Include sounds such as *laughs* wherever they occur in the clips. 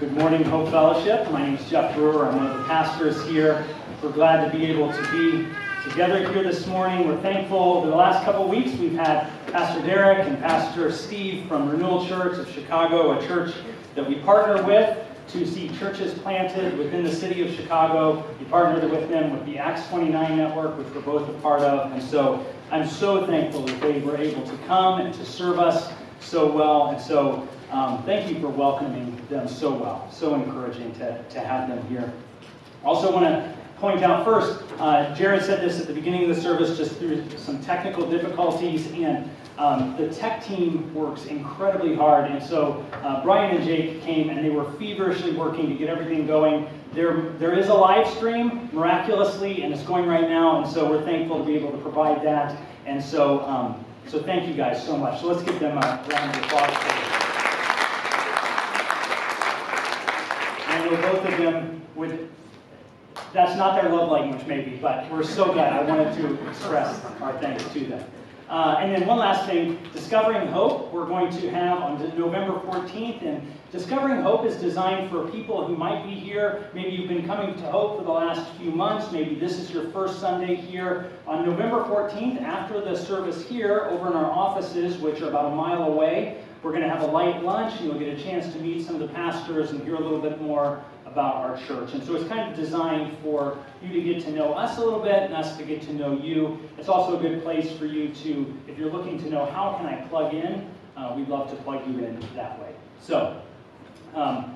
Good morning, Hope Fellowship. My name is Jeff Brewer. I'm one of the pastors here. We're glad to be able to be together here this morning. We're thankful over the last couple weeks we've had Pastor Derek and Pastor Steve from Renewal Church of Chicago, a church that we partner with to see churches planted within the city of Chicago. We partnered with them with the Acts 29 network, which we're both a part of. And so I'm so thankful that they were able to come and to serve us so well. And so um, thank you for welcoming them so well. So encouraging to, to have them here. Also want to point out first, uh, Jared said this at the beginning of the service just through some technical difficulties and um, the tech team works incredibly hard, and so uh, Brian and Jake came and they were feverishly working to get everything going. There, there is a live stream, miraculously, and it's going right now, and so we're thankful to be able to provide that. And so, um, so thank you guys so much. So let's give them a round of applause. Know both of them would that's not their love language, maybe, but we're so glad. I wanted to express our thanks to them. Uh, and then one last thing, Discovering Hope, we're going to have on November 14th. And Discovering Hope is designed for people who might be here. Maybe you've been coming to Hope for the last few months. Maybe this is your first Sunday here. On November 14th, after the service here, over in our offices, which are about a mile away, we're going to have a light lunch. And you'll get a chance to meet some of the pastors and hear a little bit more about our church. And so it's kind of designed for you to get to know us a little bit and us to get to know you. It's also a good place for you to, if you're looking to know how can I plug in, uh, we'd love to plug you in that way. So um,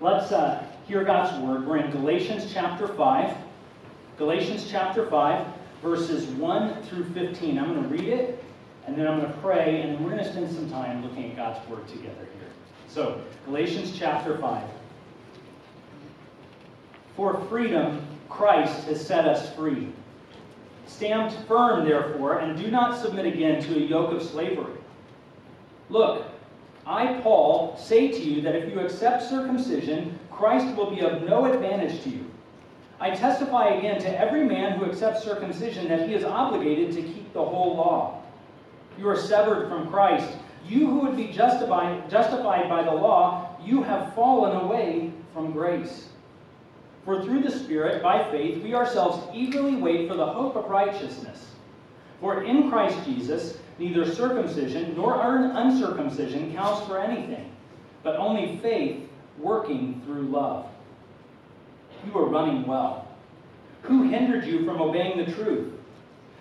let's uh, hear God's word. We're in Galatians chapter 5. Galatians chapter 5, verses 1 through 15. I'm going to read it, and then I'm going to pray, and we're going to spend some time looking at God's word together here. So, Galatians chapter 5. For freedom, Christ has set us free. Stand firm, therefore, and do not submit again to a yoke of slavery. Look, I, Paul, say to you that if you accept circumcision, Christ will be of no advantage to you. I testify again to every man who accepts circumcision that he is obligated to keep the whole law. You are severed from Christ. You who would be justified, justified by the law, you have fallen away from grace. For through the Spirit, by faith, we ourselves eagerly wait for the hope of righteousness. For in Christ Jesus, neither circumcision nor uncircumcision counts for anything, but only faith working through love. You are running well. Who hindered you from obeying the truth?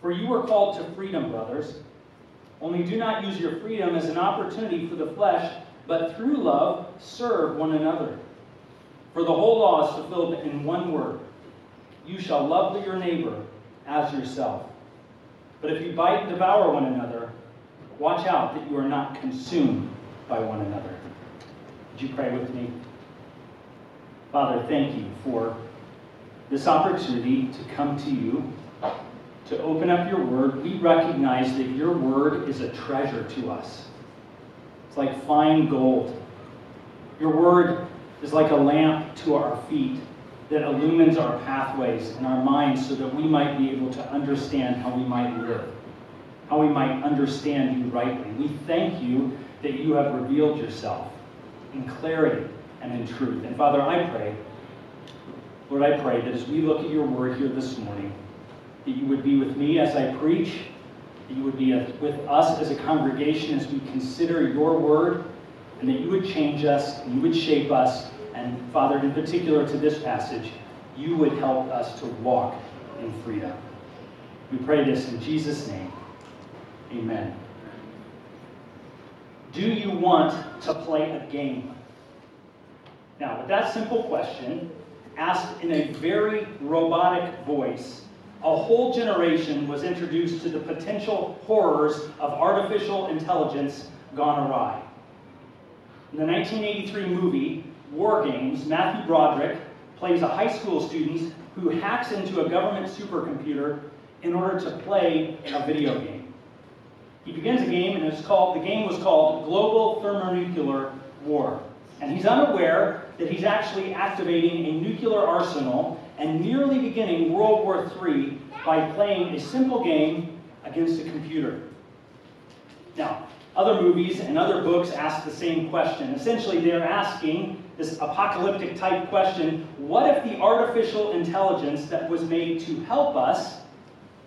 For you were called to freedom, brothers. Only do not use your freedom as an opportunity for the flesh but through love serve one another. For the whole law is fulfilled in one word You shall love your neighbor as yourself. But if you bite and devour one another, watch out that you are not consumed by one another. Would you pray with me? Father, thank you for this opportunity to come to you, to open up your word. We recognize that your word is a treasure to us. It's like fine gold. Your word is like a lamp to our feet that illumines our pathways and our minds so that we might be able to understand how we might live, how we might understand you rightly. We thank you that you have revealed yourself in clarity and in truth. And Father, I pray, Lord, I pray that as we look at your word here this morning, that you would be with me as I preach that you would be with us as a congregation as we consider your word, and that you would change us, you would shape us, and Father, in particular to this passage, you would help us to walk in freedom. We pray this in Jesus' name. Amen. Do you want to play a game? Now, with that simple question, asked in a very robotic voice, a whole generation was introduced to the potential horrors of artificial intelligence gone awry. In the 1983 movie War Games, Matthew Broderick plays a high school student who hacks into a government supercomputer in order to play a video game. He begins a game, and it's called the game was called Global Thermonuclear War. And he's unaware that he's actually activating a nuclear arsenal and nearly beginning World War III by playing a simple game against a computer. Now, other movies and other books ask the same question. Essentially, they're asking this apocalyptic type question what if the artificial intelligence that was made to help us,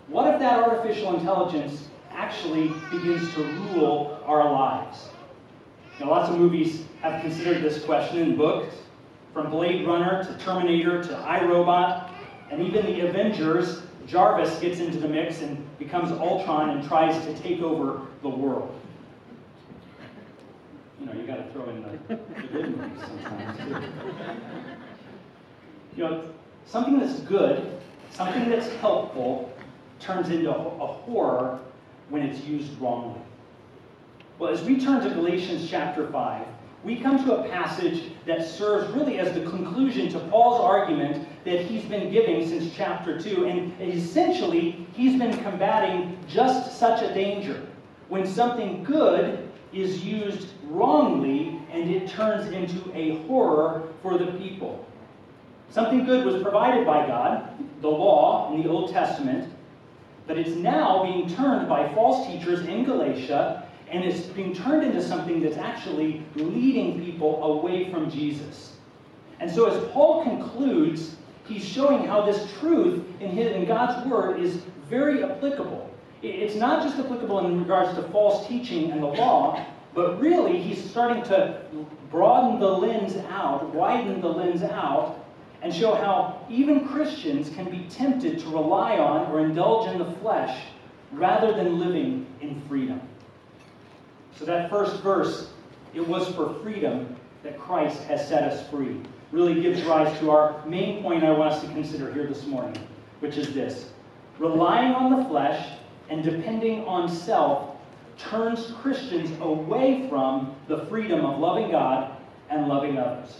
what if that artificial intelligence actually begins to rule our lives? Now, lots of movies have considered this question in books, from Blade Runner to Terminator to I, Robot, and even the Avengers. Jarvis gets into the mix and becomes Ultron and tries to take over the world. You know, you got to throw in the, the good movies sometimes too. You know, something that's good, something that's helpful, turns into a horror when it's used wrongly. Well, as we turn to Galatians chapter 5, we come to a passage that serves really as the conclusion to Paul's argument that he's been giving since chapter 2. And essentially, he's been combating just such a danger. When something good is used wrongly and it turns into a horror for the people. Something good was provided by God, the law in the Old Testament, but it's now being turned by false teachers in Galatia and it's being turned into something that's actually leading people away from Jesus. And so, as Paul concludes, he's showing how this truth in, his, in God's Word is very applicable. It's not just applicable in regards to false teaching and the law, but really he's starting to broaden the lens out, widen the lens out, and show how even Christians can be tempted to rely on or indulge in the flesh rather than living in freedom. So, that first verse, it was for freedom that Christ has set us free, really gives rise to our main point I want us to consider here this morning, which is this relying on the flesh and depending on self turns Christians away from the freedom of loving God and loving others.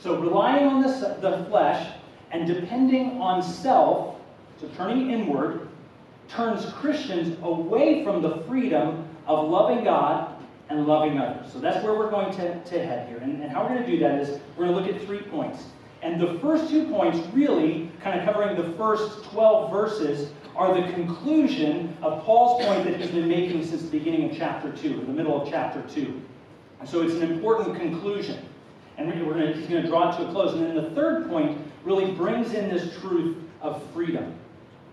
So, relying on the, the flesh and depending on self, so turning inward, turns Christians away from the freedom of loving God and loving others. So that's where we're going to, to head here. And, and how we're going to do that is we're going to look at three points. And the first two points, really kind of covering the first 12 verses, are the conclusion of Paul's point that he's been making since the beginning of chapter 2, or the middle of chapter 2. And so it's an important conclusion. And we're going to, he's going to draw it to a close. And then the third point really brings in this truth of freedom.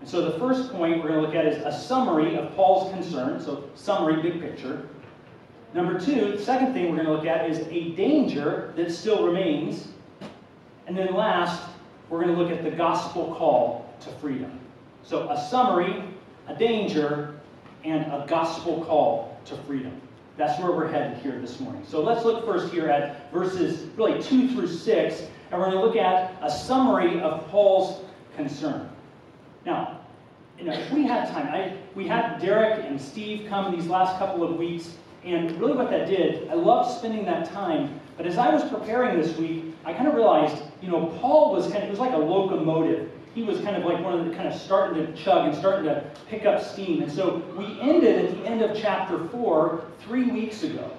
And so the first point we're going to look at is a summary of Paul's concern. So, summary, big picture. Number two, the second thing we're going to look at is a danger that still remains. And then last, we're going to look at the gospel call to freedom. So, a summary, a danger, and a gospel call to freedom. That's where we're headed here this morning. So let's look first here at verses really 2 through 6, and we're going to look at a summary of Paul's concern. Now, you know, if we had time, I, we had Derek and Steve come these last couple of weeks, and really what that did, I loved spending that time, but as I was preparing this week, I kind of realized, you know, Paul was kind of, it was like a locomotive. He was kind of like one of the kind of starting to chug and starting to pick up steam. And so we ended at the end of chapter 4 three weeks ago.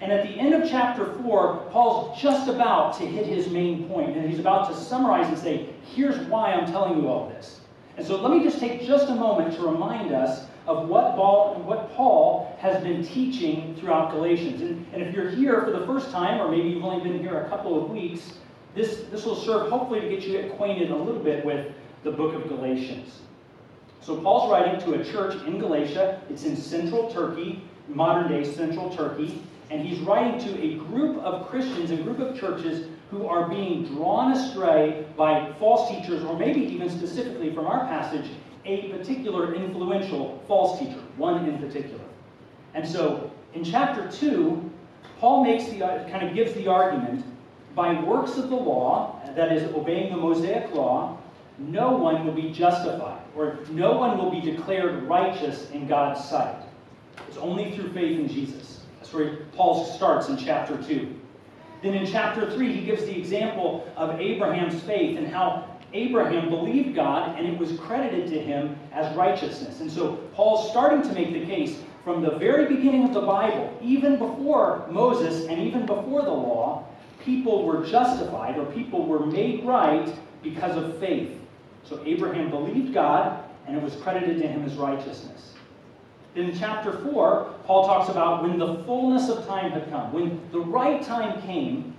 And at the end of chapter 4, Paul's just about to hit his main point, and he's about to summarize and say, here's why I'm telling you all this. And so let me just take just a moment to remind us of what Paul, what Paul has been teaching throughout Galatians. And, and if you're here for the first time, or maybe you've only been here a couple of weeks, this, this will serve hopefully to get you acquainted a little bit with the book of Galatians. So Paul's writing to a church in Galatia. It's in central Turkey, modern day central Turkey. And he's writing to a group of Christians, a group of churches who are being drawn astray by false teachers, or maybe even specifically from our passage, a particular influential false teacher, one in particular. And so in chapter 2, Paul makes the uh, kind of gives the argument by works of the law, that is obeying the Mosaic law, no one will be justified, or no one will be declared righteous in God's sight. It's only through faith in Jesus. That's where Paul starts in chapter 2. Then in chapter 3, he gives the example of Abraham's faith and how Abraham believed God and it was credited to him as righteousness. And so Paul's starting to make the case from the very beginning of the Bible, even before Moses and even before the law, people were justified or people were made right because of faith. So Abraham believed God and it was credited to him as righteousness. In chapter 4, Paul talks about when the fullness of time had come, when the right time came,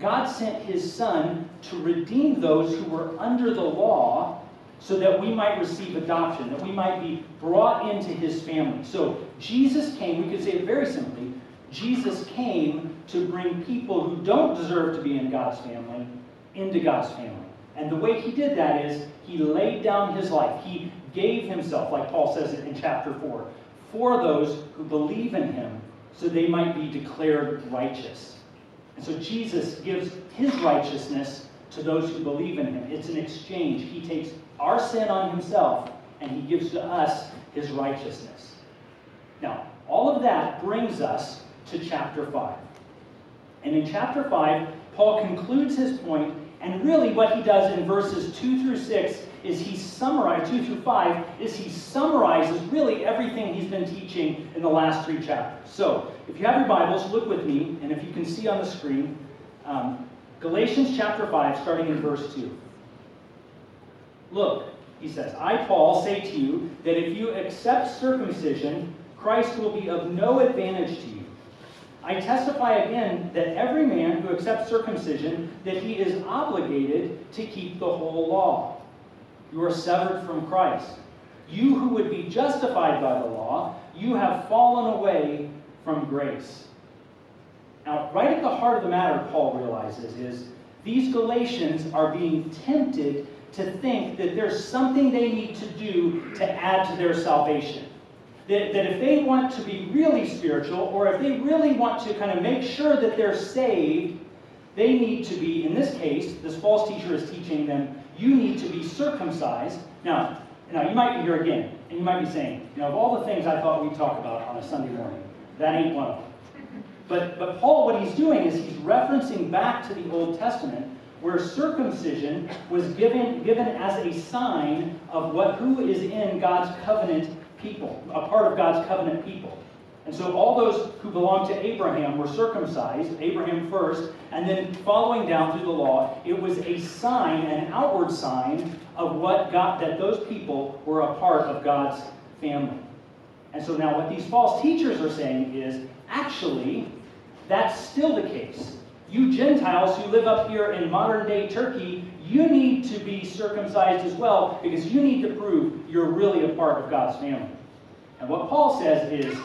God sent his son to redeem those who were under the law so that we might receive adoption, that we might be brought into his family. So Jesus came, we could say it very simply, Jesus came to bring people who don't deserve to be in God's family into God's family. And the way he did that is he laid down his life. He gave himself, like Paul says it in chapter 4, for those who believe in him so they might be declared righteous. So Jesus gives his righteousness to those who believe in him. It's an exchange. He takes our sin on himself and he gives to us his righteousness. Now, all of that brings us to chapter 5. And in chapter 5, Paul concludes his point, and really what he does in verses 2 through 6 is he summarizes, 2 through 5, is he summarizes really everything he's been teaching in the last three chapters. So, if you have your Bibles, look with me, and if you can see on the screen, um, Galatians chapter 5, starting in verse 2. Look, he says, I, Paul, say to you that if you accept circumcision, Christ will be of no advantage to you. I testify again that every man who accepts circumcision, that he is obligated to keep the whole law. You are severed from Christ. You who would be justified by the law, you have fallen away from grace. Now, right at the heart of the matter, Paul realizes, is these Galatians are being tempted to think that there's something they need to do to add to their salvation. That, that if they want to be really spiritual, or if they really want to kind of make sure that they're saved, they need to be, in this case, this false teacher is teaching them, you need to be circumcised. Now, now you might be here again, and you might be saying, you know, of all the things I thought we'd talk about on a Sunday morning, that ain't one of them. But, but Paul, what he's doing is he's referencing back to the Old Testament where circumcision was given, given as a sign of what who is in God's covenant people, a part of God's covenant people. And so all those who belonged to Abraham were circumcised, Abraham first, and then following down through the law, it was a sign, an outward sign of what God that those people were a part of God's family. And so now what these false teachers are saying is actually that's still the case. You Gentiles who live up here in modern day Turkey, you need to be circumcised as well because you need to prove you're really a part of God's family. And what Paul says is,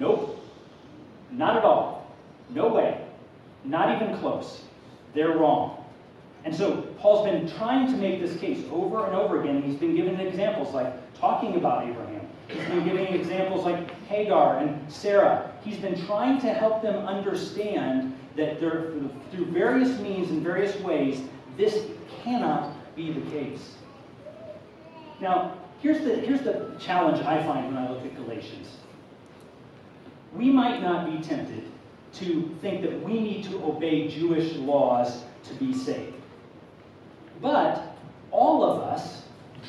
nope, not at all. No way. Not even close. They're wrong. And so Paul's been trying to make this case over and over again. He's been giving examples like talking about Abraham. He's been giving examples like Hagar and Sarah. He's been trying to help them understand that through various means and various ways, this cannot be the case. Now, here's the, here's the challenge I find when I look at Galatians. We might not be tempted to think that we need to obey Jewish laws to be saved. But all of us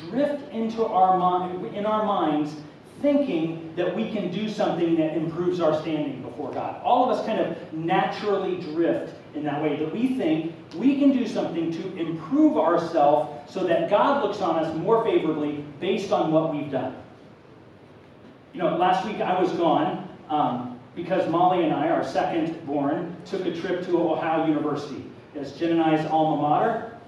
drift into our mind, in our minds thinking that we can do something that improves our standing before God. All of us kind of naturally drift in that way, that we think we can do something to improve ourselves so that God looks on us more favorably based on what we've done. You know, last week I was gone um, because Molly and I, our second born, took a trip to Ohio University. It's Jen and I's alma mater,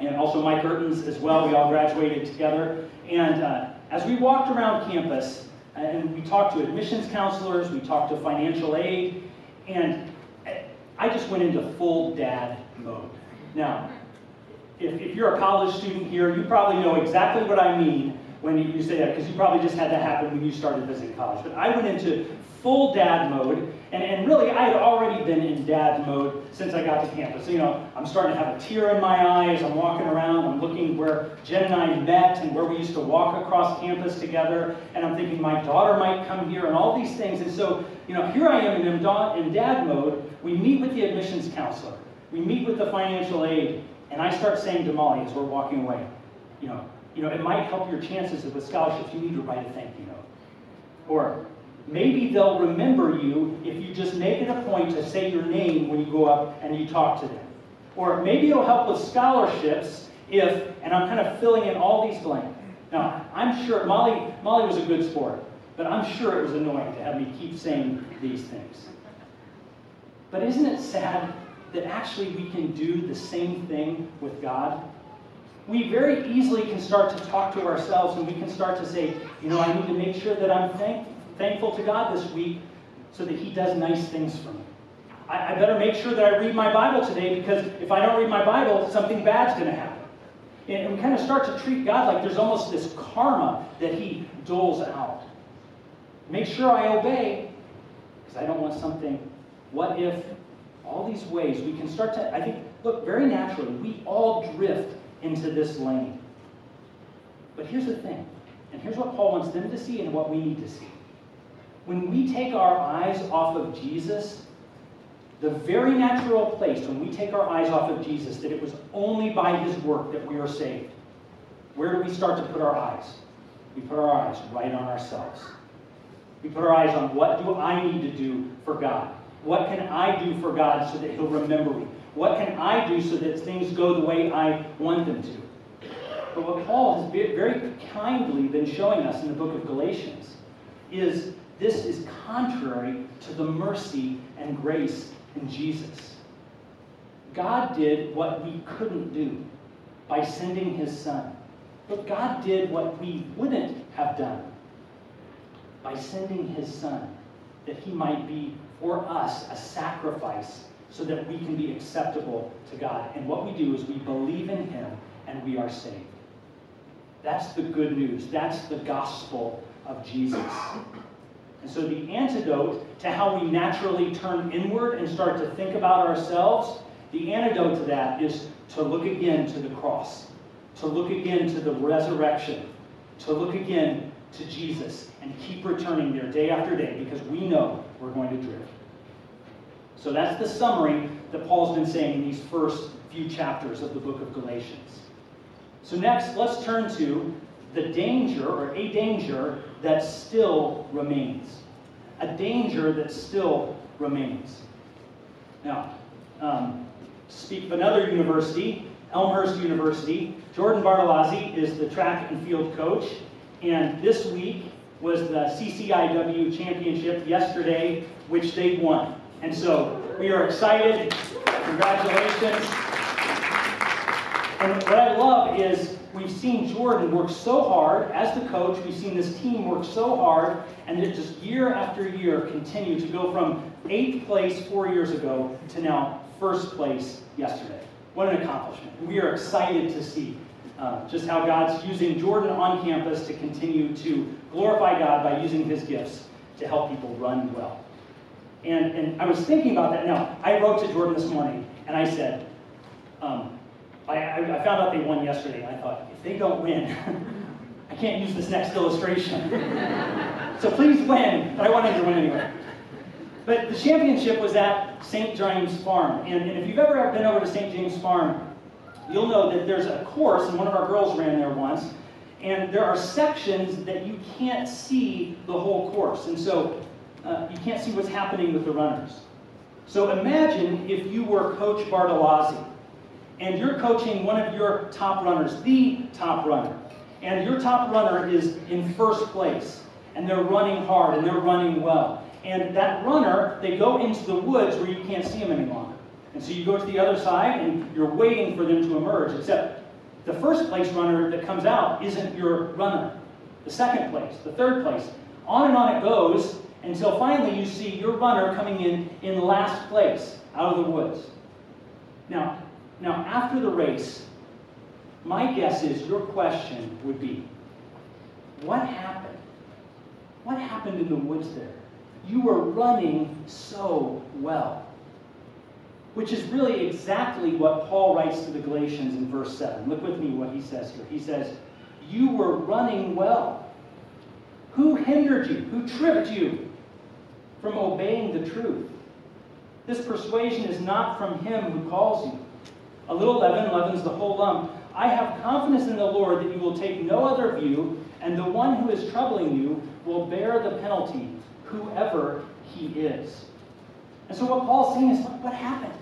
and also Mike Ertens as well. We all graduated together. And uh, as we walked around campus, and we talked to admissions counselors, we talked to financial aid, and I just went into full dad mode. Now, if, if you're a college student here, you probably know exactly what I mean when you say that, because you probably just had that happen when you started visiting college. But I went into full dad mode, and, and really I had already been in dad mode since I got to campus. So, you know, I'm starting to have a tear in my eye as I'm walking around. I'm looking where Jen and I met and where we used to walk across campus together, and I'm thinking my daughter might come here and all these things. And so, you know, here I am in, in dad mode, we meet with the admissions counselor, we meet with the financial aid, and I start saying to Molly as we're walking away, you know, you know, it might help your chances with scholarships. You need to write a thank you note. Or maybe they'll remember you if you just make it a point to say your name when you go up and you talk to them. Or maybe it'll help with scholarships if, and I'm kind of filling in all these blanks. Now, I'm sure Molly, Molly was a good sport, but I'm sure it was annoying to have me keep saying these things. But isn't it sad that actually we can do the same thing with God? We very easily can start to talk to ourselves and we can start to say, you know, I need to make sure that I'm thank, thankful to God this week so that He does nice things for me. I, I better make sure that I read my Bible today because if I don't read my Bible, something bad's going to happen. And we kind of start to treat God like there's almost this karma that He doles out. Make sure I obey because I don't want something. What if all these ways we can start to, I think, look, very naturally, we all drift into this lane. But here's the thing, and here's what Paul wants them to see and what we need to see. When we take our eyes off of Jesus, the very natural place when we take our eyes off of Jesus, that it was only by his work that we are saved, where do we start to put our eyes? We put our eyes right on ourselves. We put our eyes on what do I need to do for God? What can I do for God so that he'll remember me? What can I do so that things go the way I want them to? But what Paul has very kindly been showing us in the book of Galatians is this is contrary to the mercy and grace in Jesus. God did what we couldn't do by sending his son. But God did what we wouldn't have done by sending his son, that he might be for us a sacrifice so that we can be acceptable to God. And what we do is we believe in him and we are saved. That's the good news. That's the gospel of Jesus. And so the antidote to how we naturally turn inward and start to think about ourselves, the antidote to that is to look again to the cross, to look again to the resurrection, to look again to Jesus, and keep returning there day after day because we know we're going to drift. So that's the summary that Paul's been saying in these first few chapters of the book of Galatians. So next, let's turn to the danger, or a danger, that still remains. A danger that still remains. Now, um, speak of another university, Elmhurst University, Jordan Bartolozzi is the track and field coach, and this week was the CCIW championship yesterday, which they won. And so we are excited. Congratulations. And what I love is we've seen Jordan work so hard as the coach. We've seen this team work so hard, and it just year after year continue to go from eighth place four years ago to now first place yesterday. What an accomplishment. We are excited to see uh, just how God's using Jordan on campus to continue to glorify God by using his gifts to help people run well. And, and I was thinking about that. Now, I wrote to Jordan this morning, and I said, um, I, I, found out they won yesterday, and I thought, if they don't win, *laughs* I can't use this next illustration. *laughs* so please win. But I wanted to win anyway. But the championship was at St. James Farm. And, and if you've ever been over to St. James Farm, you'll know that there's a course, and one of our girls ran there once, and there are sections that you can't see the whole course. And so uh, you can't see what's happening with the runners. So imagine if you were Coach Bartolozzi and you're coaching one of your top runners, the top runner, and your top runner is in first place, and they're running hard and they're running well. And that runner, they go into the woods where you can't see them any longer. And so you go to the other side and you're waiting for them to emerge, except the first place runner that comes out isn't your runner. The second place, the third place. On and on it goes until finally you see your runner coming in in last place out of the woods. Now, now, after the race, my guess is your question would be, what happened? What happened in the woods there? You were running so well. Which is really exactly what Paul writes to the Galatians in verse 7. Look with me what he says here. He says, You were running well. Who hindered you? Who tripped you from obeying the truth? This persuasion is not from him who calls you. A little leaven leavens the whole lump. I have confidence in the Lord that you will take no other view, and the one who is troubling you will bear the penalty, whoever he is. And so, what Paul's saying is, what happened?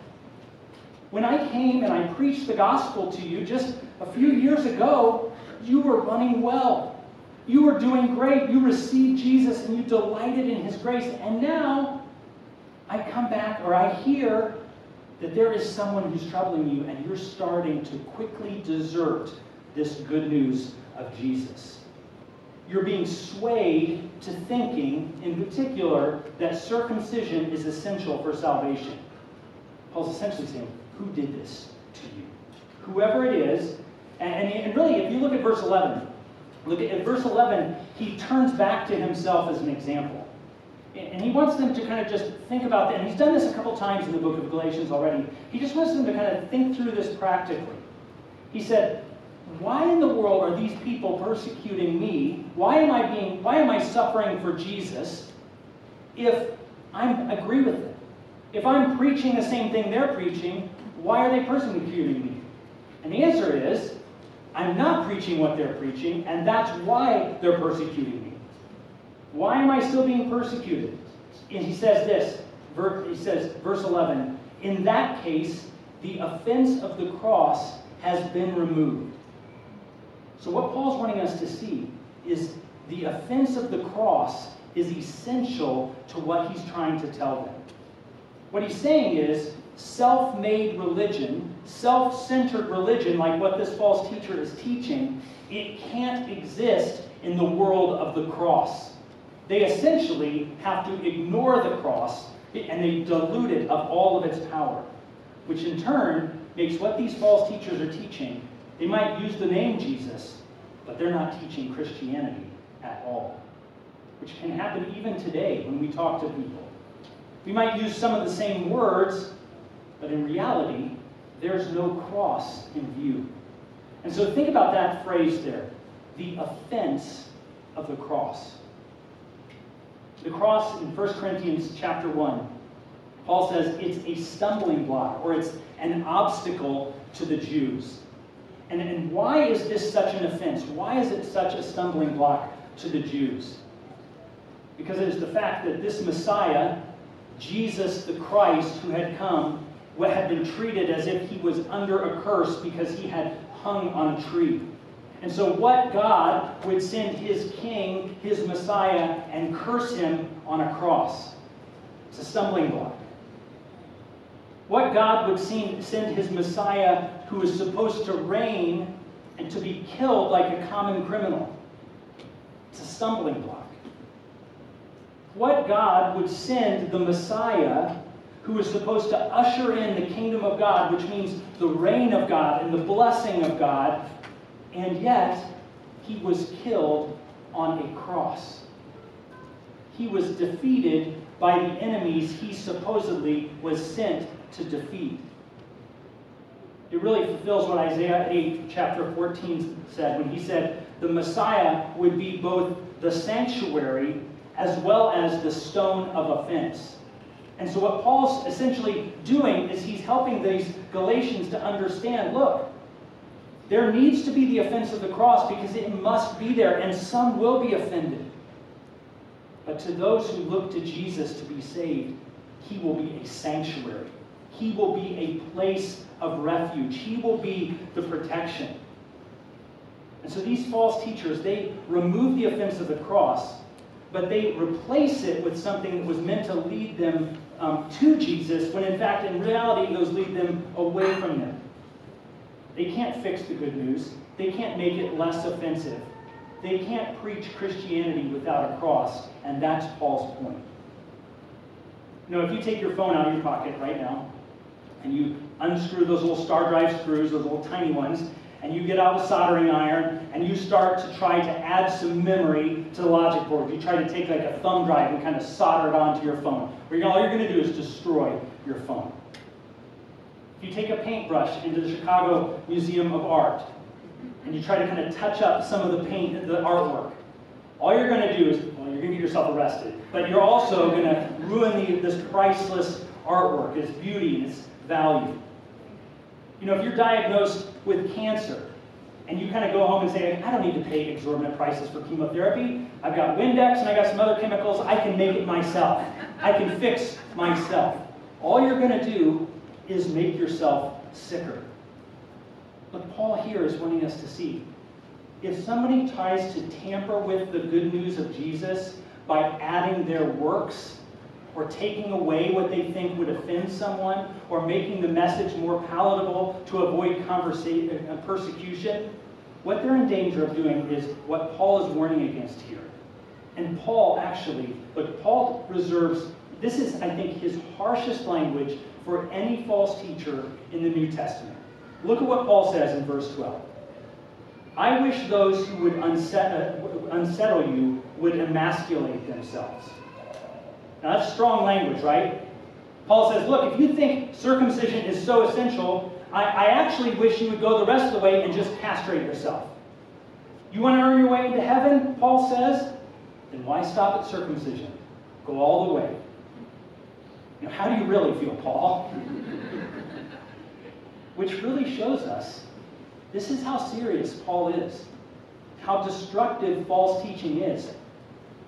When I came and I preached the gospel to you just a few years ago, you were running well. You were doing great. You received Jesus and you delighted in his grace. And now I come back or I hear that there is someone who's troubling you and you're starting to quickly desert this good news of Jesus. You're being swayed to thinking, in particular, that circumcision is essential for salvation. Paul's essentially saying, Who did this to you? Whoever it is, and, and really, if you look at verse 11, look at, at verse 11, he turns back to himself as an example. And he wants them to kind of just think about that. And he's done this a couple times in the book of Galatians already. He just wants them to kind of think through this practically. He said, Why in the world are these people persecuting me? Why am I being why am I suffering for Jesus if I agree with them? If I'm preaching the same thing they're preaching, why are they persecuting me? And the answer is, I'm not preaching what they're preaching, and that's why they're persecuting me. Why am I still being persecuted? And he says this, he says, verse 11, in that case, the offense of the cross has been removed. So, what Paul's wanting us to see is the offense of the cross is essential to what he's trying to tell them. What he's saying is self made religion, self centered religion, like what this false teacher is teaching, it can't exist in the world of the cross. They essentially have to ignore the cross and they dilute it of all of its power, which in turn makes what these false teachers are teaching. They might use the name Jesus, but they're not teaching Christianity at all, which can happen even today when we talk to people. We might use some of the same words, but in reality, there's no cross in view. And so think about that phrase there the offense of the cross. The cross in 1 Corinthians chapter 1, Paul says it's a stumbling block or it's an obstacle to the Jews. And, and why is this such an offense? Why is it such a stumbling block to the Jews? Because it is the fact that this Messiah, Jesus the Christ, who had come, had been treated as if he was under a curse because he had hung on a tree. And so, what God would send his king, his Messiah, and curse him on a cross? It's a stumbling block. What God would send his Messiah, who is supposed to reign and to be killed like a common criminal? It's a stumbling block. What God would send the Messiah, who is supposed to usher in the kingdom of God, which means the reign of God and the blessing of God, and yet he was killed on a cross. He was defeated by the enemies he supposedly was sent to defeat. It really fulfills what Isaiah 8, chapter 14 said when he said the Messiah would be both the sanctuary as well as the stone of offense. And so, what Paul's essentially doing is he's helping these Galatians to understand look, there needs to be the offense of the cross because it must be there, and some will be offended. But to those who look to Jesus to be saved, he will be a sanctuary. He will be a place of refuge. He will be the protection. And so these false teachers, they remove the offense of the cross, but they replace it with something that was meant to lead them um, to Jesus, when in fact, in reality, those lead them away from him. They can't fix the good news. They can't make it less offensive. They can't preach Christianity without a cross, and that's Paul's point. Know, if you take your phone out of your pocket right now, and you unscrew those little star drive screws, those little tiny ones, and you get out a soldering iron, and you start to try to add some memory to the logic board. You try to take like a thumb drive and kind of solder it onto your phone. All you're going to do is destroy your phone. If you take a paintbrush into the Chicago Museum of Art and you try to kind of touch up some of the paint, the artwork, all you're going to do is, well, you're going to get yourself arrested, but you're also going to ruin the, this priceless artwork, its beauty, and its value. You know, if you're diagnosed with cancer and you kind of go home and say, I don't need to pay exorbitant prices for chemotherapy. I've got Windex and I got some other chemicals. I can make it myself. I can fix myself. All you're going to do is make yourself sicker. But Paul here is wanting us to see if somebody tries to tamper with the good news of Jesus by adding their works or taking away what they think would offend someone, or making the message more palatable to avoid uh, persecution, what they're in danger of doing is what Paul is warning against here. And Paul actually, but Paul reserves, this is, I think, his harshest language for any false teacher in the New Testament. Look at what Paul says in verse 12. I wish those who would unsettle, uh, unsettle you would emasculate themselves. Now that's strong language, right? Paul says, look, if you think circumcision is so essential, I, I actually wish you would go the rest of the way and just castrate yourself. You want to earn your way into heaven, Paul says? Then why stop at circumcision? Go all the way. You know, how do you really feel, Paul? Which really shows us this is how serious Paul is, how destructive false teaching is.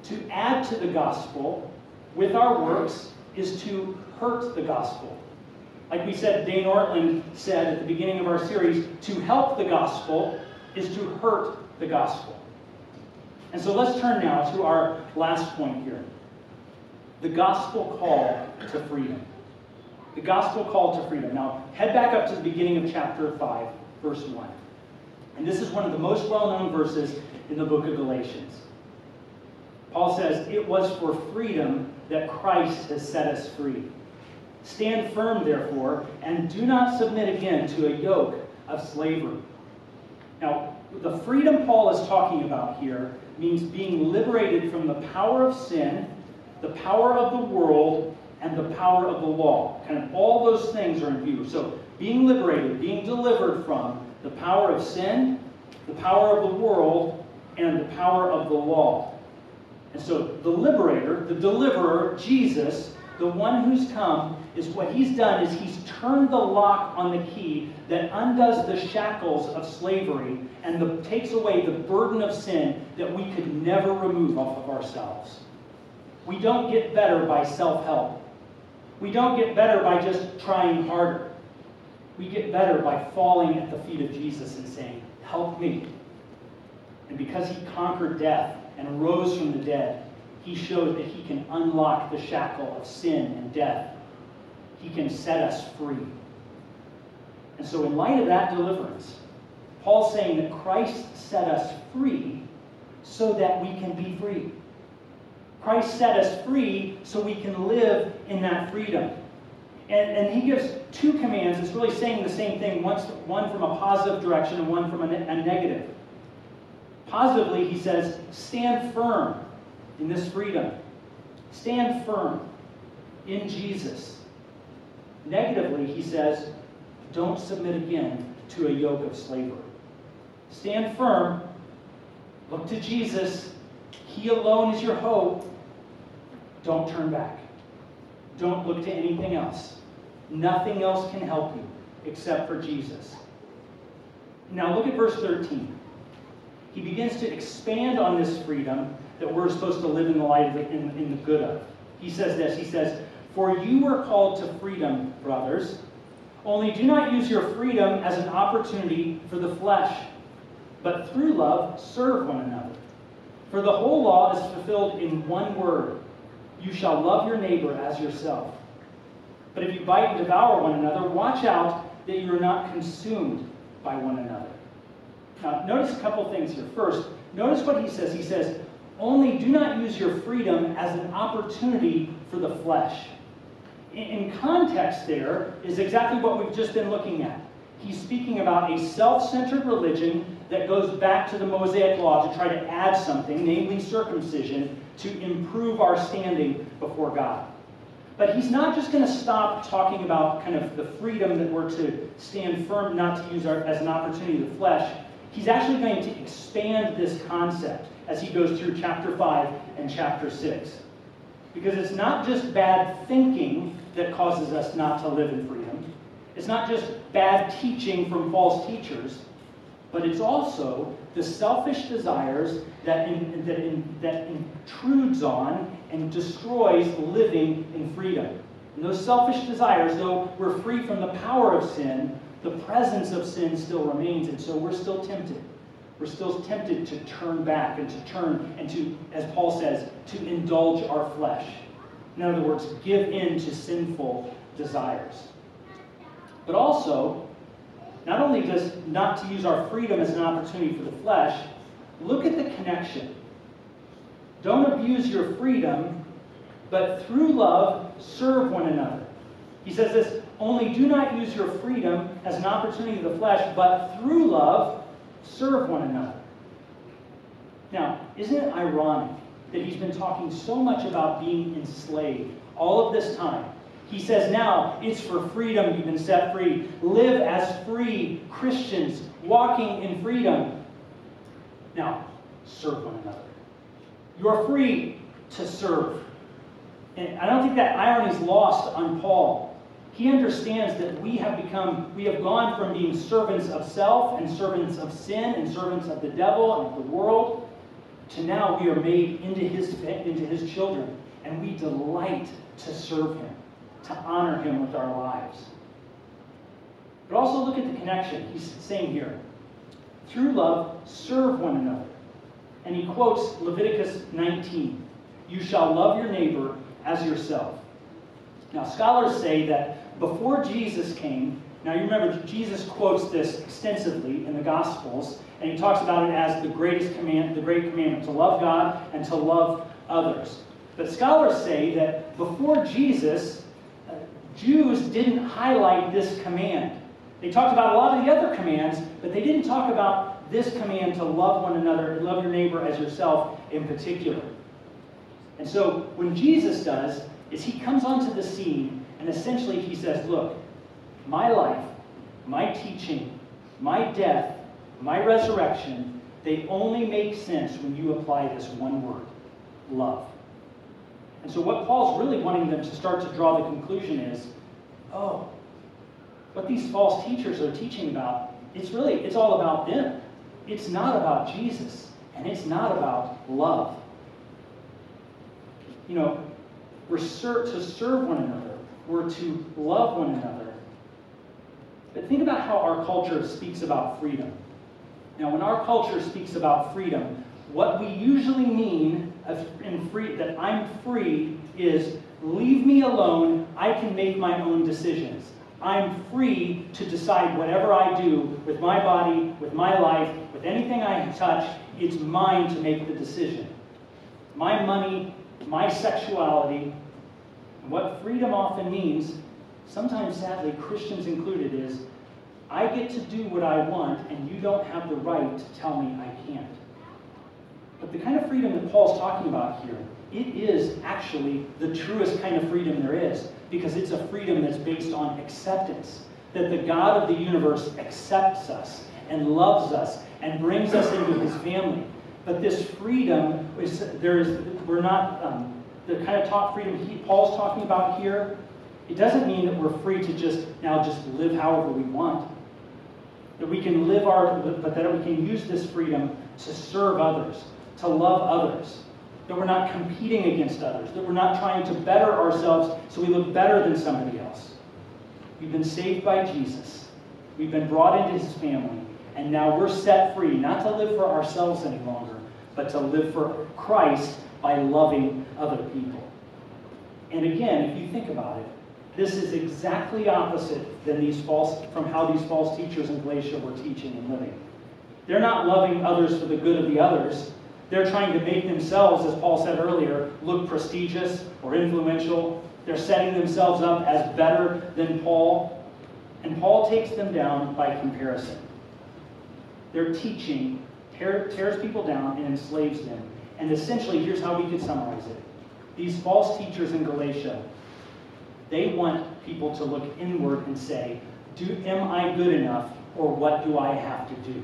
To add to the gospel with our works is to hurt the gospel. Like we said, Dane Ortlund said at the beginning of our series, to help the gospel is to hurt the gospel. And so let's turn now to our last point here the gospel call to freedom. The gospel call to freedom. Now, head back up to the beginning of chapter 5, verse 1. And this is one of the most well known verses in the book of Galatians. Paul says, It was for freedom that Christ has set us free. Stand firm, therefore, and do not submit again to a yoke of slavery. Now, the freedom Paul is talking about here means being liberated from the power of sin, the power of the world, and the power of the law. Kind of all those things are in view. So, being liberated, being delivered from the power of sin, the power of the world, and the power of the law. And so the liberator, the deliverer, Jesus, the one who's come, is what he's done is he's turned the lock on the key that undoes the shackles of slavery and the, takes away the burden of sin that we could never remove off of ourselves. We don't get better by self help. We don't get better by just trying harder. We get better by falling at the feet of Jesus and saying, Help me. And because he conquered death, and rose from the dead, he showed that he can unlock the shackle of sin and death. He can set us free. And so, in light of that deliverance, Paul's saying that Christ set us free so that we can be free. Christ set us free so we can live in that freedom. And, and he gives two commands. It's really saying the same thing, once, one from a positive direction and one from a, a negative. Positively, he says, stand firm in this freedom. Stand firm in Jesus. Negatively, he says, don't submit again to a yoke of slavery. Stand firm. Look to Jesus. He alone is your hope. Don't turn back. Don't look to anything else. Nothing else can help you except for Jesus. Now look at verse 13 he begins to expand on this freedom that we're supposed to live in the light of the, in, in the good of. He says this, he says, For you were called to freedom, brothers. Only do not use your freedom as an opportunity for the flesh, but through love serve one another. For the whole law is fulfilled in one word you shall love your neighbor as yourself. But if you bite and devour one another, watch out that you are not consumed by one another. Now, notice a couple things here. First, notice what he says. He says, only do not use your freedom as an opportunity for the flesh. In context, there is exactly what we've just been looking at. He's speaking about a self centered religion that goes back to the Mosaic law to try to add something, namely circumcision, to improve our standing before God. But he's not just going to stop talking about kind of the freedom that we're to stand firm, not to use our, as an opportunity the flesh he's actually going to expand this concept as he goes through chapter 5 and chapter 6. Because it's not just bad thinking that causes us not to live in freedom. It's not just bad teaching from false teachers, but it's also the selfish desires that, in, that, in, that intrudes on and destroys living in freedom. And those selfish desires, though we're free from the power of sin, the presence of sin still remains, and so we're still tempted. We're still tempted to turn back and to turn and to, as Paul says, to indulge our flesh. In other words, give in to sinful desires. But also, not only does not to use our freedom as an opportunity for the flesh, look at the connection. Don't abuse your freedom, but through love, serve one another. He says this only do not use your freedom as an opportunity for the flesh, but through love, serve one another. Now, isn't it ironic that he's been talking so much about being enslaved all of this time? He says now it's for freedom you've been set free. Live as free Christians, walking in freedom. Now, serve one another. You are free to serve. And I don't think that irony is lost on Paul. He understands that we have become, we have gone from being servants of self and servants of sin and servants of the devil and of the world to now we are made into his, into his children and we delight to serve him to honor him with our lives. But also look at the connection he's saying here. Through love, serve one another. And he quotes Leviticus 19 You shall love your neighbor as yourself. Now, scholars say that before Jesus came, now you remember Jesus quotes this extensively in the Gospels, and he talks about it as the greatest command, the great commandment to love God and to love others. But scholars say that before Jesus, Jews didn't highlight this command. They talked about a lot of the other commands, but they didn't talk about this command to love one another love your neighbor as yourself in particular. And so when Jesus does, is he comes onto the scene and essentially he says, Look, my life, my teaching, my death, my resurrection, they only make sense when you apply this one word love. And so, what Paul's really wanting them to start to draw the conclusion is oh, what these false teachers are teaching about, it's really, it's all about them. It's not about Jesus, and it's not about love. You know, we're to serve one another, we're to love one another. But think about how our culture speaks about freedom. Now, when our culture speaks about freedom, what we usually mean free, that I'm free is leave me alone, I can make my own decisions. I'm free to decide whatever I do with my body, with my life, with anything I touch, it's mine to make the decision. My money, my sexuality, what freedom often means, sometimes sadly, Christians included, is I get to do what I want and you don't have the right to tell me I can't. But the kind of freedom that Paul's talking about here, it is actually the truest kind of freedom there is because it's a freedom that's based on acceptance. That the God of the universe accepts us and loves us and brings us into his family. But this freedom is there is we're not um, the kind of talk freedom he, Paul's talking about here. It doesn't mean that we're free to just now just live however we want. That we can live our but that we can use this freedom to serve others, to love others. That we're not competing against others. That we're not trying to better ourselves so we look better than somebody else. We've been saved by Jesus. We've been brought into his family. And now we're set free, not to live for ourselves any longer, but to live for Christ by loving other people. And again, if you think about it, this is exactly opposite than these false from how these false teachers in Galatia were teaching and living. They're not loving others for the good of the others. They're trying to make themselves, as Paul said earlier, look prestigious or influential. They're setting themselves up as better than Paul. And Paul takes them down by comparison. Their teaching tear, tears people down and enslaves them. And essentially, here's how we could summarize it. These false teachers in Galatia, they want people to look inward and say, do, am I good enough or what do I have to do?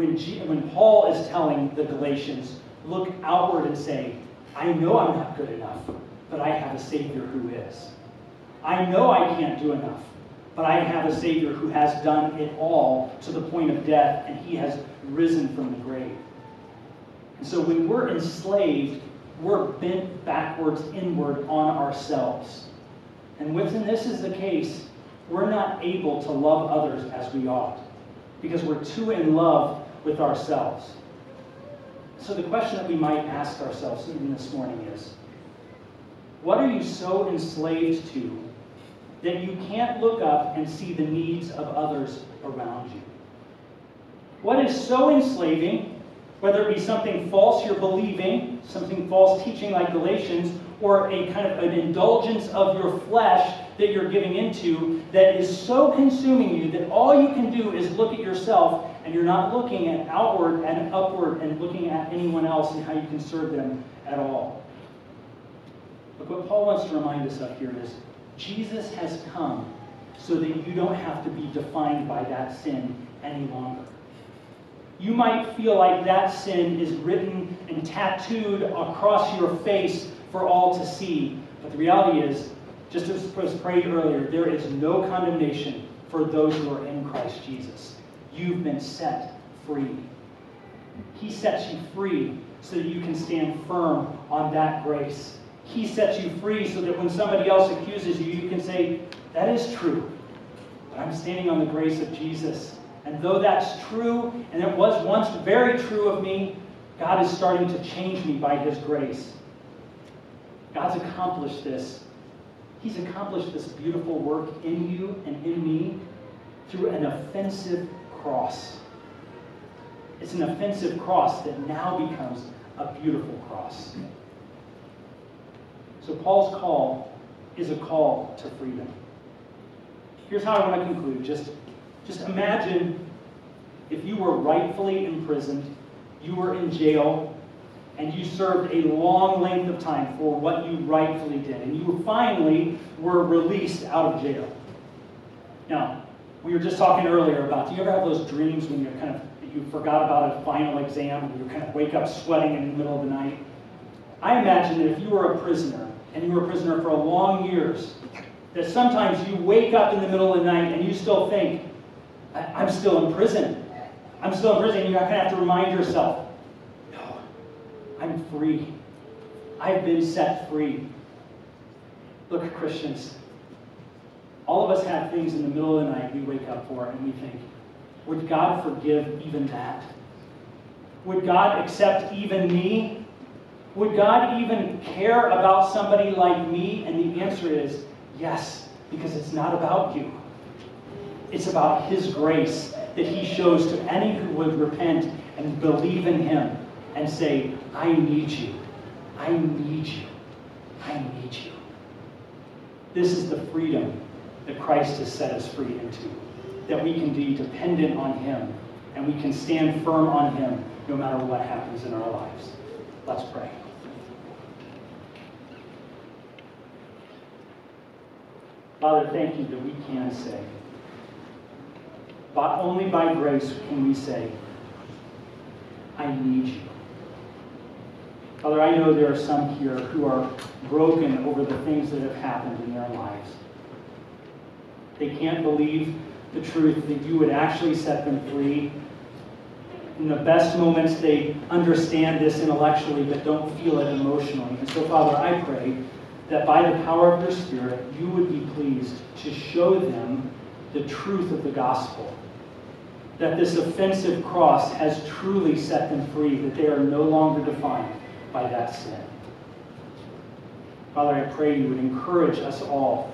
When, G, when Paul is telling the Galatians, look outward and say, I know I'm not good enough, but I have a Savior who is. I know I can't do enough, but I have a Savior who has done it all to the point of death, and he has risen from the grave. And so when we're enslaved, we're bent backwards inward on ourselves. And when this is the case, we're not able to love others as we ought because we're too in love with ourselves. So the question that we might ask ourselves even this morning is what are you so enslaved to that you can't look up and see the needs of others around you? What is so enslaving, whether it be something false you're believing, something false teaching like Galatians, or a kind of an indulgence of your flesh that you're giving into that is so consuming you that all you can do is look at yourself and you're not looking at outward and upward and looking at anyone else and how you can serve them at all. But what Paul wants to remind us of here is Jesus has come so that you don't have to be defined by that sin any longer. You might feel like that sin is written and tattooed across your face for all to see. But the reality is, just as was prayed earlier, there is no condemnation for those who are in Christ Jesus. You've been set free. He sets you free so that you can stand firm on that grace. He sets you free so that when somebody else accuses you, you can say, That is true. But I'm standing on the grace of Jesus. And though that's true, and it was once very true of me, God is starting to change me by His grace. God's accomplished this. He's accomplished this beautiful work in you and in me through an offensive cross. It's an offensive cross that now becomes a beautiful cross. So Paul's call is a call to freedom. Here's how I want to conclude. Just, just imagine if you were rightfully imprisoned, you were in jail, and you served a long length of time for what you rightfully did, and you finally were released out of jail. Now, we were just talking earlier about do you ever have those dreams when you're kind of you forgot about a final exam and you kind of wake up sweating in the middle of the night? I imagine that if you were a prisoner and you were a prisoner for long years, that sometimes you wake up in the middle of the night and you still think, I'm still in prison. I'm still in prison. And you kind of have to remind yourself, I'm free. I've been set free. Look, Christians, all of us have things in the middle of the night we wake up for and we think, would God forgive even that? Would God accept even me? Would God even care about somebody like me? And the answer is yes, because it's not about you. It's about His grace that He shows to any who would repent and believe in Him and say, I need you. I need you. I need you. This is the freedom that Christ has set us free into. That we can be dependent on Him and we can stand firm on Him no matter what happens in our lives. Let's pray. Father, thank you that we can say, but only by grace can we say, I need you. Father, I know there are some here who are broken over the things that have happened in their lives. They can't believe the truth that you would actually set them free. In the best moments, they understand this intellectually but don't feel it emotionally. And so, Father, I pray that by the power of your Spirit, you would be pleased to show them the truth of the gospel. That this offensive cross has truly set them free, that they are no longer defined by that sin. Father, I pray you would encourage us all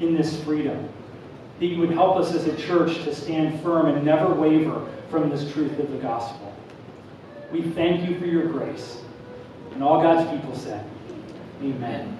in this freedom, that you would help us as a church to stand firm and never waver from this truth of the gospel. We thank you for your grace. And all God's people said, Amen.